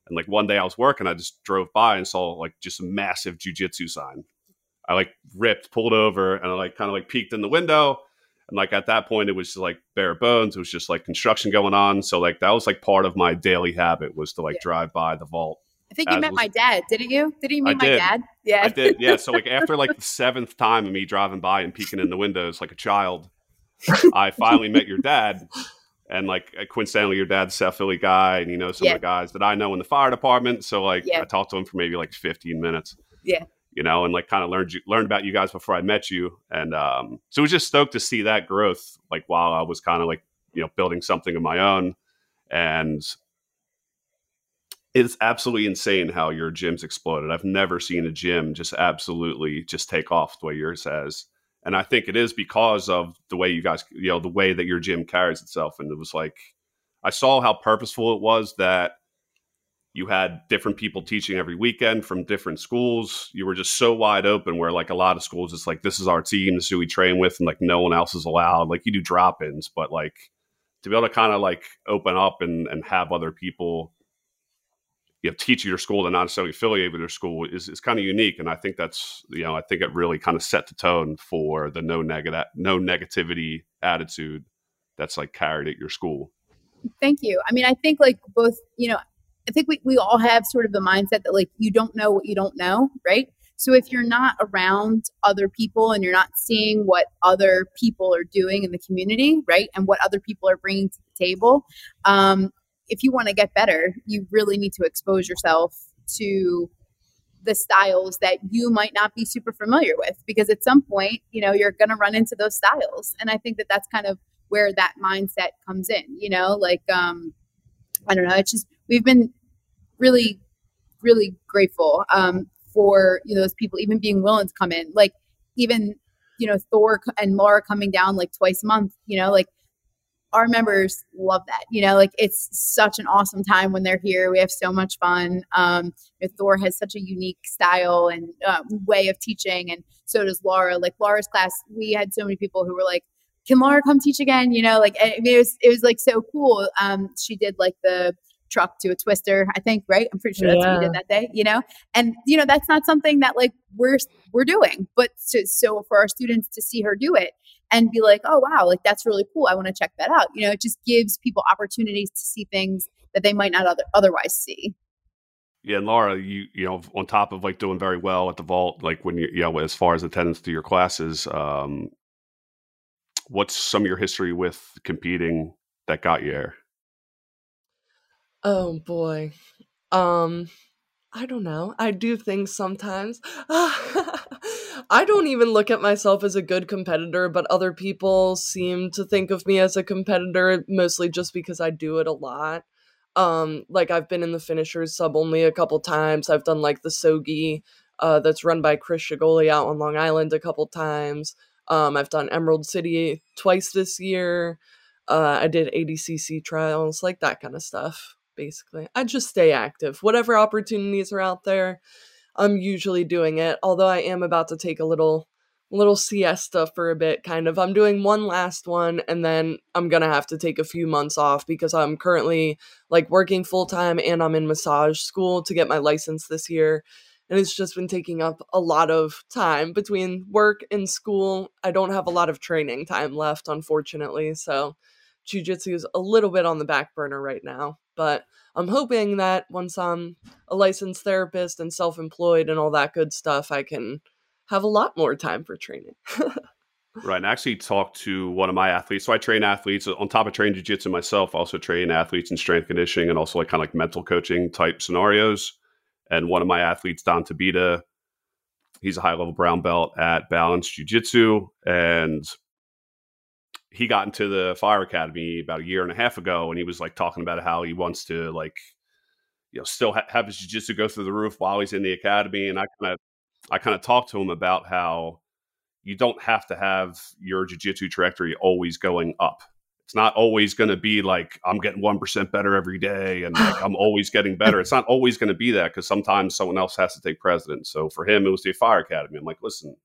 And like one day I was working, I just drove by and saw like just a massive jujitsu sign. I like ripped, pulled over, and I like kind of like peeked in the window and like at that point, it was like bare bones. It was just like construction going on. So like that was like part of my daily habit was to like yeah. drive by the vault. I think you met was, my dad, didn't you? Did you meet my dad? Yeah, I did. Yeah. So like after like the seventh time of me driving by and peeking in the windows like a child, I finally met your dad. And like coincidentally, your dad's South Philly guy, and you know some yeah. of the guys that I know in the fire department. So like yeah. I talked to him for maybe like 15 minutes. Yeah you know, and like kind of learned you, learned about you guys before I met you, and um, so I was just stoked to see that growth, like while I was kind of like you know building something of my own, and it's absolutely insane how your gym's exploded. I've never seen a gym just absolutely just take off the way yours has, and I think it is because of the way you guys, you know, the way that your gym carries itself, and it was like I saw how purposeful it was that you had different people teaching every weekend from different schools. You were just so wide open where like a lot of schools, it's like, this is our team, this is who we train with, and like no one else is allowed. Like you do drop ins, but like to be able to kind of like open up and, and have other people you know, teach your school and not necessarily affiliate with your school is, is kind of unique. And I think that's, you know, I think it really kind of set the tone for the no negative, no negativity attitude that's like carried at your school. Thank you. I mean, I think like both, you know, I think we, we all have sort of the mindset that like you don't know what you don't know, right? So if you're not around other people and you're not seeing what other people are doing in the community, right, and what other people are bringing to the table, um, if you want to get better, you really need to expose yourself to the styles that you might not be super familiar with because at some point, you know, you're going to run into those styles. And I think that that's kind of where that mindset comes in, you know, like um I don't know, it's just we've been really really grateful um for you know those people even being willing to come in. Like even you know Thor and Laura coming down like twice a month, you know, like our members love that. You know, like it's such an awesome time when they're here. We have so much fun. Um, Thor has such a unique style and uh, way of teaching, and so does Laura. Like Laura's class, we had so many people who were like, "Can Laura come teach again?" You know, like I mean, it was it was like so cool. Um, she did like the truck to a twister i think right i'm pretty sure that's yeah. what you did that day you know and you know that's not something that like we're we're doing but to, so for our students to see her do it and be like, oh, wow, like that's really cool. I want to check that out. You know, it just gives people opportunities to see things that they might not other, otherwise see. Yeah, and Laura, you you know, on top of like doing very well at the vault, like when you you know, as far as attendance to your classes, um, what's some of your history with competing that got you there? Oh boy, um, I don't know. I do things sometimes. I don't even look at myself as a good competitor, but other people seem to think of me as a competitor mostly just because I do it a lot. Um, like I've been in the finishers sub only a couple times. I've done like the Sogi uh, that's run by Chris Shigoli out on Long Island a couple times. Um, I've done Emerald City twice this year. Uh, I did ADCC trials, like that kind of stuff. Basically, I just stay active. Whatever opportunities are out there, I'm usually doing it, although I am about to take a little little siesta for a bit kind of. I'm doing one last one and then I'm going to have to take a few months off because I'm currently like working full time and I'm in massage school to get my license this year. And it's just been taking up a lot of time between work and school. I don't have a lot of training time left, unfortunately. So, jujitsu is a little bit on the back burner right now. But I'm hoping that once I'm a licensed therapist and self employed and all that good stuff, I can have a lot more time for training. right. And I actually talked to one of my athletes. So I train athletes on top of training jiu-jitsu myself, I also train athletes in strength conditioning and also like kind of like mental coaching type scenarios. And one of my athletes, Don Tabita, he's a high level brown belt at Balance Jiu Jitsu. And he got into the fire academy about a year and a half ago and he was like talking about how he wants to like you know still ha- have his jiu-jitsu go through the roof while he's in the academy and i kind of i kind of talked to him about how you don't have to have your jiu-jitsu trajectory always going up. It's not always going to be like i'm getting 1% better every day and like i'm always getting better. It's not always going to be that because sometimes someone else has to take precedence. So for him it was the fire academy. I'm like listen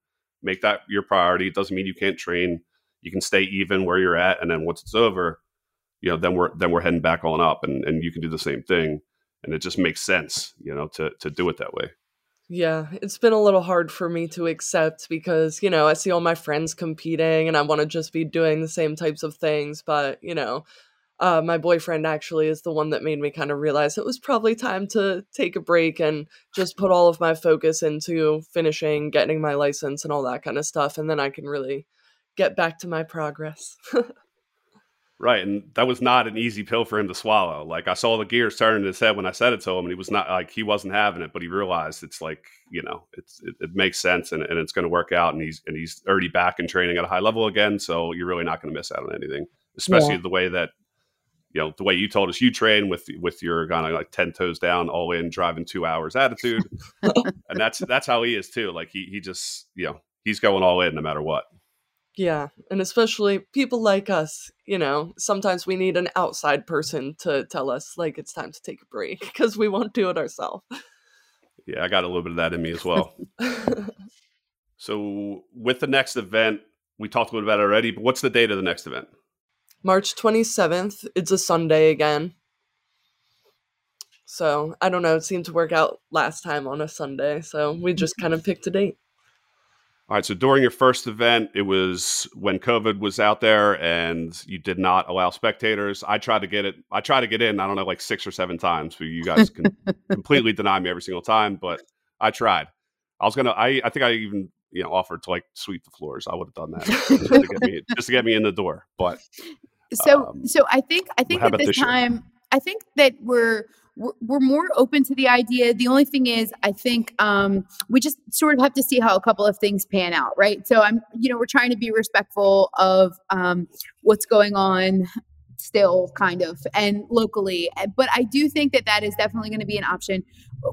make that your priority. It doesn't mean you can't train you can stay even where you're at, and then once it's over, you know, then we're then we're heading back on up, and and you can do the same thing, and it just makes sense, you know, to to do it that way. Yeah, it's been a little hard for me to accept because, you know, I see all my friends competing and I want to just be doing the same types of things. But, you know, uh, my boyfriend actually is the one that made me kind of realize it was probably time to take a break and just put all of my focus into finishing, getting my license, and all that kind of stuff. And then I can really get back to my progress. right. And that was not an easy pill for him to swallow. Like I saw the gears turning in his head when I said it to him and he was not like, he wasn't having it, but he realized it's like, you know, it's, it, it makes sense and, and it's going to work out. And he's, and he's already back in training at a high level again. So you're really not going to miss out on anything, especially yeah. the way that, you know, the way you told us you train with, with your kind of like 10 toes down, all in driving two hours attitude. and that's, that's how he is too. Like he, he just, you know, he's going all in no matter what. Yeah, and especially people like us, you know, sometimes we need an outside person to tell us like it's time to take a break because we won't do it ourselves. Yeah, I got a little bit of that in me as well. so, with the next event, we talked a little about it already, but what's the date of the next event? March 27th. It's a Sunday again. So, I don't know, it seemed to work out last time on a Sunday, so we just kind of picked a date. All right. So during your first event, it was when COVID was out there, and you did not allow spectators. I tried to get it. I tried to get in. I don't know, like six or seven times. But you guys can completely deny me every single time. But I tried. I was gonna. I I think I even you know offered to like sweep the floors. I would have done that just to get me just to get me in the door. But so um, so I think I think at this, this time I think that we're we're, we're more open to the idea. The only thing is, I think um, we just sort of have to see how a couple of things pan out, right? So I'm, you know, we're trying to be respectful of um, what's going on still kind of and locally but i do think that that is definitely going to be an option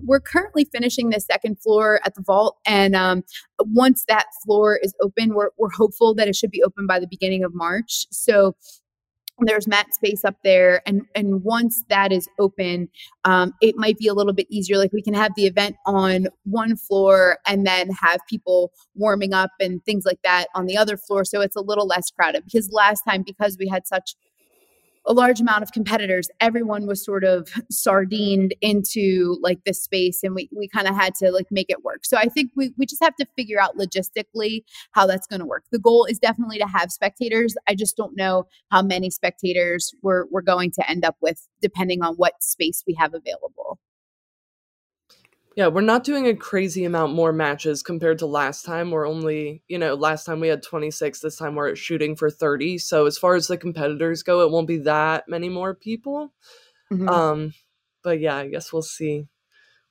we're currently finishing the second floor at the vault and um, once that floor is open we're, we're hopeful that it should be open by the beginning of march so there's mat space up there and and once that is open um, it might be a little bit easier like we can have the event on one floor and then have people warming up and things like that on the other floor so it's a little less crowded. Because last time because we had such a large amount of competitors everyone was sort of sardined into like this space and we, we kind of had to like make it work. So i think we, we just have to figure out logistically how that's going to work. The goal is definitely to have spectators. I just don't know how many spectators we're, we're going to end up with depending on what space we have available yeah, we're not doing a crazy amount more matches compared to last time. We're only, you know, last time we had 26, this time we're shooting for 30. So as far as the competitors go, it won't be that many more people. Mm-hmm. Um but yeah, I guess we'll see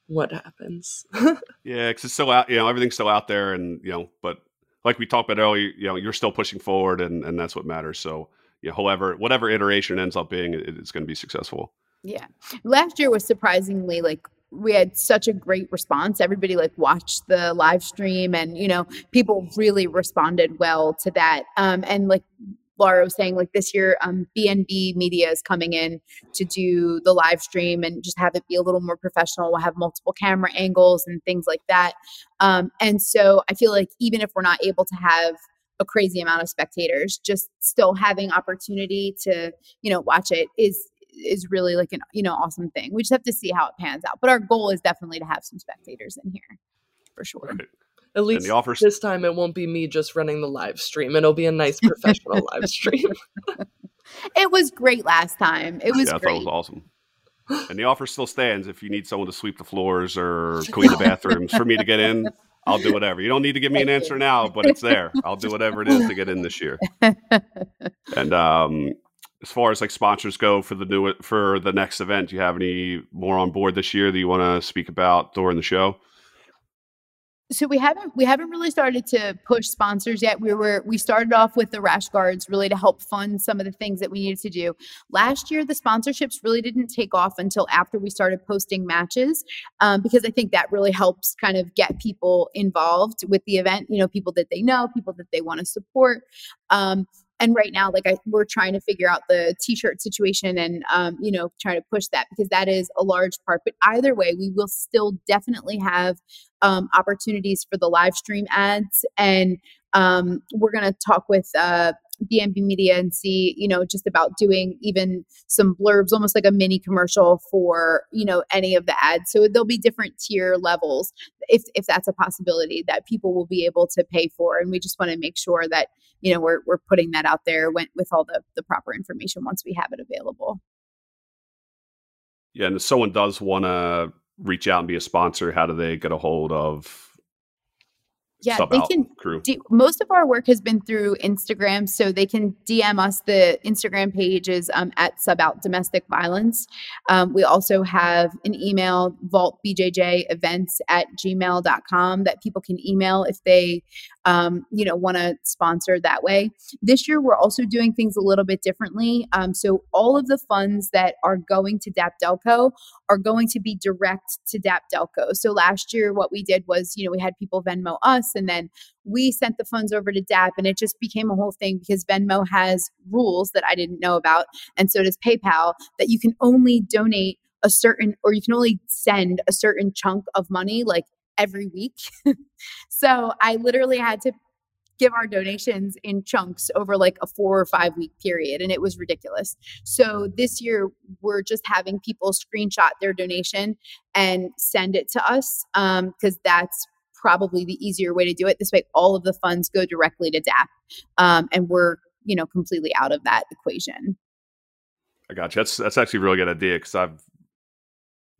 what happens. yeah, cuz it's still out, you know, everything's still out there and, you know, but like we talked about earlier, you know, you're still pushing forward and and that's what matters. So, yeah, however, whatever iteration ends up being, it, it's going to be successful. Yeah. Last year was surprisingly like we had such a great response. Everybody like watched the live stream and, you know, people really responded well to that. Um, and like Laura was saying, like this year, um, BNB Media is coming in to do the live stream and just have it be a little more professional. We'll have multiple camera angles and things like that. Um, and so I feel like even if we're not able to have a crazy amount of spectators, just still having opportunity to, you know, watch it is is really like an you know awesome thing. We just have to see how it pans out. But our goal is definitely to have some spectators in here for sure. Right. At least the offers- this time it won't be me just running the live stream. It'll be a nice professional live stream. it was great last time. It was yeah, I great. thought it was awesome. And the offer still stands if you need someone to sweep the floors or clean the bathrooms for me to get in. I'll do whatever. You don't need to give me an answer now, but it's there. I'll do whatever it is to get in this year. And um, as far as like sponsors go for the new for the next event, do you have any more on board this year that you want to speak about during the show? so we haven't we haven't really started to push sponsors yet. We were we started off with the rash guards really to help fund some of the things that we needed to do. Last year the sponsorships really didn't take off until after we started posting matches um, because i think that really helps kind of get people involved with the event you know people that they know people that they want to support. Um, and right now like I, we're trying to figure out the t-shirt situation and um, you know trying to push that because that is a large part. But either way we will still definitely have um, opportunities for the live stream ads. And um, we're going to talk with uh, BNB Media and see, you know, just about doing even some blurbs, almost like a mini commercial for, you know, any of the ads. So there'll be different tier levels if if that's a possibility that people will be able to pay for. And we just want to make sure that, you know, we're we're putting that out there with, with all the the proper information once we have it available. Yeah, and if someone does want to reach out and be a sponsor, how do they get a hold of yeah, they can. Do, most of our work has been through Instagram, so they can DM us. The Instagram page is um, at Sub Out Domestic Violence. Um, we also have an email, vaultbjjevents at gmail.com, that people can email if they, um, you know, want to sponsor that way. This year, we're also doing things a little bit differently. Um, so all of the funds that are going to DAP Delco are going to be direct to DAP Delco. So last year, what we did was, you know, we had people Venmo us. And then we sent the funds over to DAP, and it just became a whole thing because Venmo has rules that I didn't know about, and so does PayPal that you can only donate a certain, or you can only send a certain chunk of money, like every week. so I literally had to give our donations in chunks over like a four or five week period and it was ridiculous so this year we're just having people screenshot their donation and send it to us because um, that's probably the easier way to do it this way all of the funds go directly to dap um, and we're you know completely out of that equation I got you. That's that's actually a really good idea because I've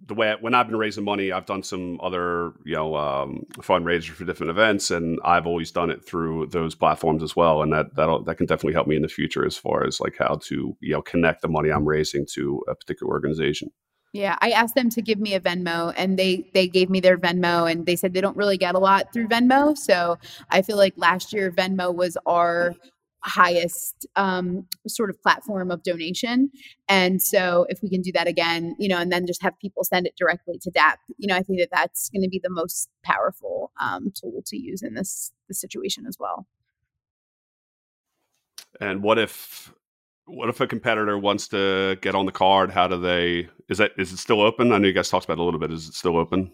the way when I've been raising money, I've done some other you know um, fundraisers for different events, and I've always done it through those platforms as well, and that that that can definitely help me in the future as far as like how to you know connect the money I'm raising to a particular organization. Yeah, I asked them to give me a Venmo, and they they gave me their Venmo, and they said they don't really get a lot through Venmo. So I feel like last year Venmo was our highest um, sort of platform of donation. And so if we can do that again, you know, and then just have people send it directly to DAP, you know, I think that that's going to be the most powerful um, tool to use in this, this situation as well. And what if what if a competitor wants to get on the card? How do they? Is that is it still open? I know you guys talked about it a little bit. Is it still open?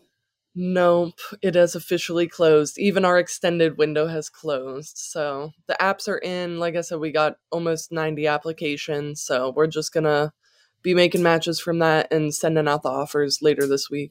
Nope, it has officially closed. Even our extended window has closed. So the apps are in. Like I said, we got almost 90 applications. So we're just going to be making matches from that and sending out the offers later this week.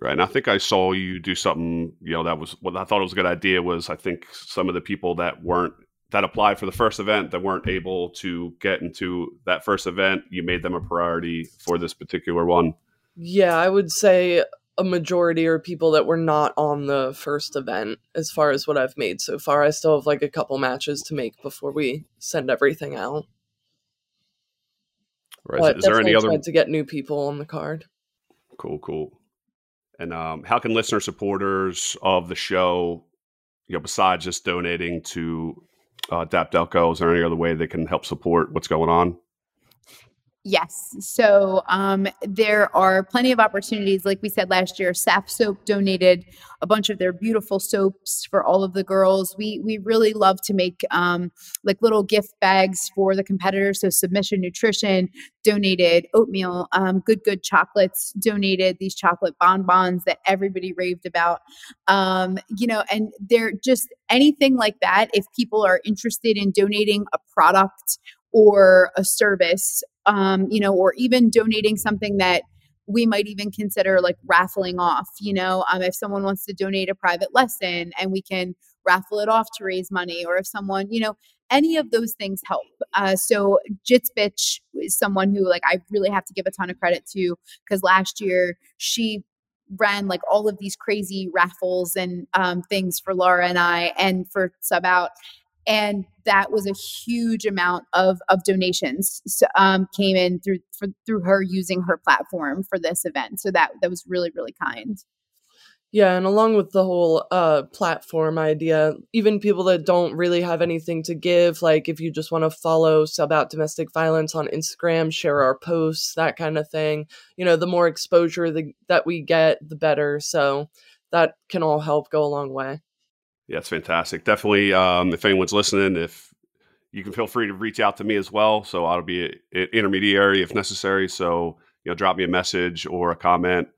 Right. And I think I saw you do something, you know, that was what I thought it was a good idea was I think some of the people that weren't that applied for the first event that weren't able to get into that first event, you made them a priority for this particular one. Yeah, I would say a majority are people that were not on the first event as far as what I've made so far. I still have like a couple matches to make before we send everything out. Right. But is there any other to get new people on the card? Cool, cool. And um, how can listener supporters of the show, you know, besides just donating to uh, DAP Delco, is there any other way they can help support what's going on? Yes. So um, there are plenty of opportunities. Like we said last year, SAF Soap donated a bunch of their beautiful soaps for all of the girls. We we really love to make um, like little gift bags for the competitors. So Submission Nutrition donated oatmeal. Um, Good Good Chocolates donated these chocolate bonbons that everybody raved about. Um, you know, and they're just anything like that. If people are interested in donating a product or a service, um, you know, or even donating something that we might even consider like raffling off, you know, um, if someone wants to donate a private lesson and we can raffle it off to raise money, or if someone, you know, any of those things help. Uh, so Jits Bitch is someone who like I really have to give a ton of credit to because last year she ran like all of these crazy raffles and um, things for Laura and I and for Sub Out and that was a huge amount of of donations um, came in through for, through her using her platform for this event. So that that was really really kind. Yeah, and along with the whole uh, platform idea, even people that don't really have anything to give, like if you just want to follow Sub Out Domestic Violence on Instagram, share our posts, that kind of thing, you know, the more exposure the, that we get, the better. So that can all help go a long way. Yeah, it's fantastic. Definitely, um, if anyone's listening, if you can feel free to reach out to me as well. So I'll be an intermediary if necessary. So you know, drop me a message or a comment,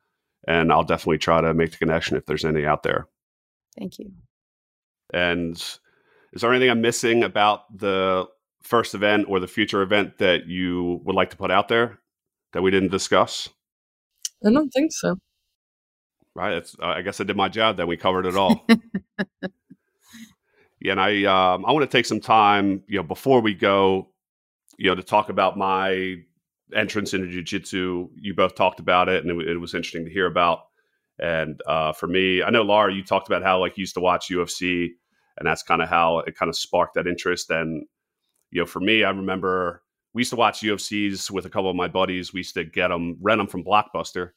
and I'll definitely try to make the connection if there's any out there. Thank you. And is there anything I'm missing about the first event or the future event that you would like to put out there that we didn't discuss? I don't think so. Right. It's, uh, I guess I did my job. Then we covered it all. yeah, and I um, I want to take some time, you know, before we go, you know, to talk about my entrance into jiu-jitsu. You both talked about it, and it, it was interesting to hear about. And uh, for me, I know Laura, you talked about how like you used to watch UFC, and that's kind of how it kind of sparked that interest. And you know, for me, I remember we used to watch UFCs with a couple of my buddies. We used to get them, rent them from Blockbuster.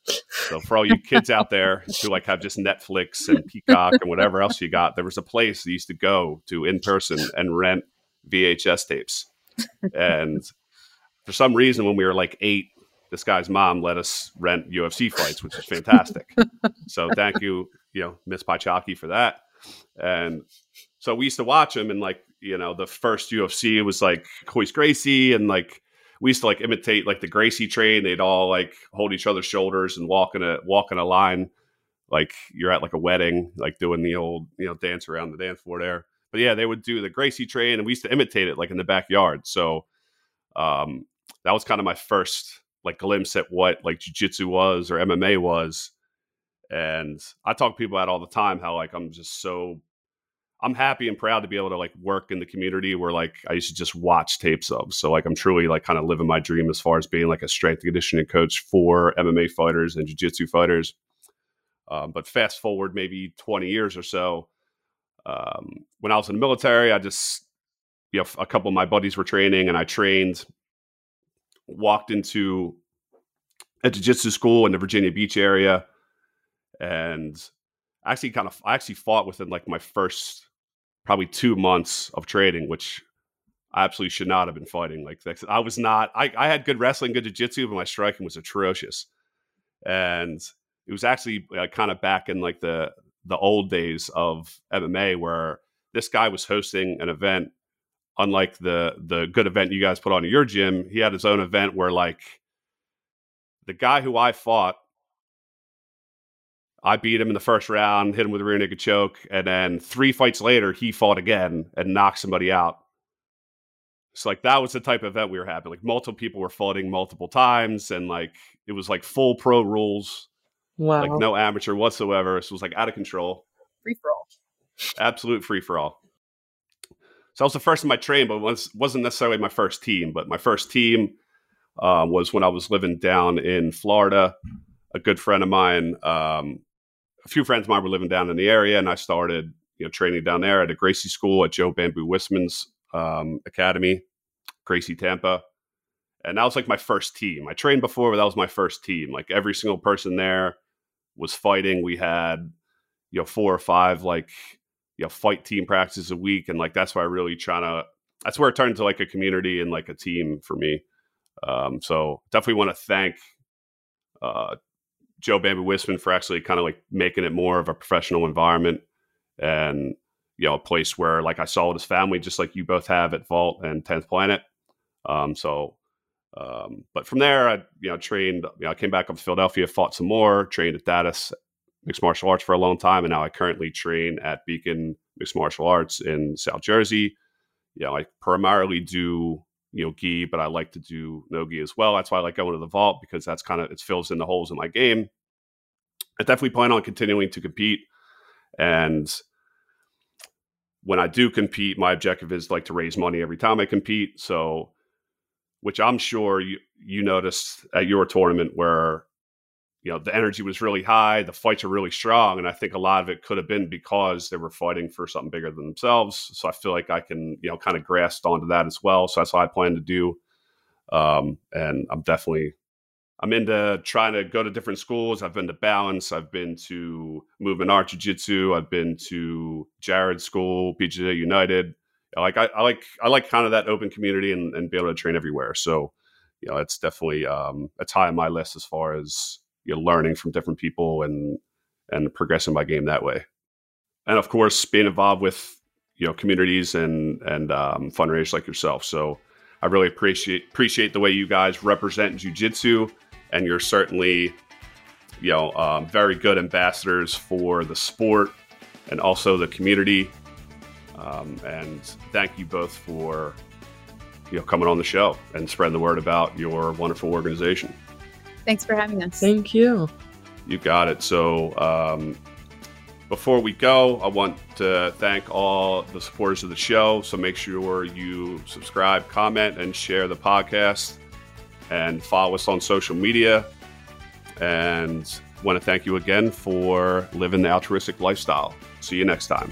So for all you kids out there who like have just Netflix and Peacock and whatever else you got, there was a place you used to go to in person and rent VHS tapes. And for some reason, when we were like eight, this guy's mom let us rent UFC fights, which is fantastic. so thank you, you know, Miss Pachaki for that. And so we used to watch them and like you know, the first UFC was like Royce Gracie, and like we used to like imitate like the Gracie train. They'd all like hold each other's shoulders and walk in a walk in a line, like you're at like a wedding, like doing the old you know dance around the dance floor there. But yeah, they would do the Gracie train, and we used to imitate it like in the backyard. So um, that was kind of my first like glimpse at what like jujitsu was or MMA was. And I talk to people about all the time how like I'm just so I'm happy and proud to be able to like work in the community where like I used to just watch tapes of. So like I'm truly like kind of living my dream as far as being like a strength conditioning coach for MMA fighters and jiu-jitsu fighters. Um, but fast forward maybe 20 years or so, um, when I was in the military, I just you know a couple of my buddies were training and I trained. Walked into a jiu-jitsu school in the Virginia Beach area, and actually kind of I actually fought within like my first probably two months of trading, which I absolutely should not have been fighting. Like I was not. I, I had good wrestling, good jiu-jitsu, but my striking was atrocious. And it was actually uh, kind of back in like the the old days of MMA where this guy was hosting an event unlike the the good event you guys put on your gym he had his own event where like the guy who I fought I beat him in the first round, hit him with a rear naked choke, and then three fights later, he fought again and knocked somebody out. So like that was the type of event we were having. Like multiple people were fighting multiple times, and like it was like full pro rules. Wow. Like no amateur whatsoever. So it was like out of control. Free for all. Absolute free for all. So I was the first in my train, but was wasn't necessarily my first team. But my first team um, was when I was living down in Florida. A good friend of mine um, a few friends of mine were living down in the area, and I started you know training down there at a Gracie school at Joe Bamboo Wisman's um, academy, Gracie Tampa, and that was like my first team. I trained before, but that was my first team. Like every single person there was fighting. We had you know four or five like you know fight team practices a week, and like that's why I really trying to. That's where it turned into like a community and like a team for me. Um, so definitely want to thank uh, Joe Bamboo Wisman for actually kind of like making it more of a professional environment and you know a place where like I saw with his family, just like you both have at Vault and Tenth Planet. Um, so, um, but from there, I you know trained. You know, I came back up to Philadelphia, fought some more, trained at Daddis Mixed Martial Arts for a long time, and now I currently train at Beacon Mixed Martial Arts in South Jersey. You know, I primarily do you know gi, but I like to do no gi as well. That's why I like going to the vault because that's kind of it fills in the holes in my game. I definitely plan on continuing to compete, and when I do compete, my objective is like to raise money every time I compete. So, which I'm sure you you noticed at your tournament where you know the energy was really high the fights are really strong and i think a lot of it could have been because they were fighting for something bigger than themselves. So i feel like i can you know kind of grasp onto that as well. So that's what i plan to do. Um, and i'm definitely i'm into trying to go to different schools. I've been to balance. I've been to movement art jiu-jitsu. I've been to jared school pga united. Like I, I like i like kind of that open community and, and be able to train everywhere. So you know it's definitely um, it's high on my list as far as you know, learning from different people and and progressing my game that way. And of course, being involved with you know communities and and um, fundraisers like yourself. So I really appreciate appreciate the way you guys represent jujitsu, and you're certainly you know um, very good ambassadors for the sport and also the community. Um, and thank you both for you know coming on the show and spreading the word about your wonderful organization. Thanks for having us. Thank you. You got it. So, um, before we go, I want to thank all the supporters of the show. So, make sure you subscribe, comment, and share the podcast and follow us on social media. And want to thank you again for living the altruistic lifestyle. See you next time.